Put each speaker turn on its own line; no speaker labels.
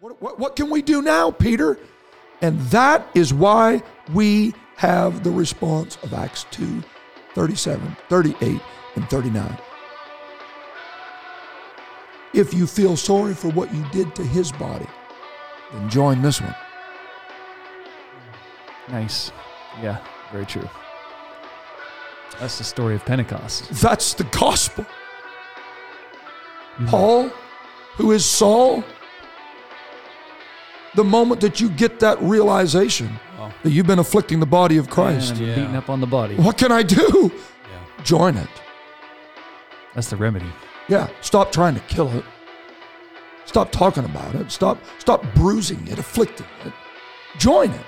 What, what, what can we do now, Peter? And that is why we have the response of Acts 2 37, 38, and 39. If you feel sorry for what you did to his body, then join this one.
Nice. Yeah, very true. That's the story of Pentecost.
That's the gospel. Mm-hmm. Paul, who is Saul, the moment that you get that realization
Wow.
that you've been afflicting the body of Christ,
And
Yeah.
beating up on the body.
what can I do?
Yeah.
Join it.
That's the remedy.
Yeah, stop trying to kill it. Stop talking about it. Stop stop bruising it, afflicting it. Join it.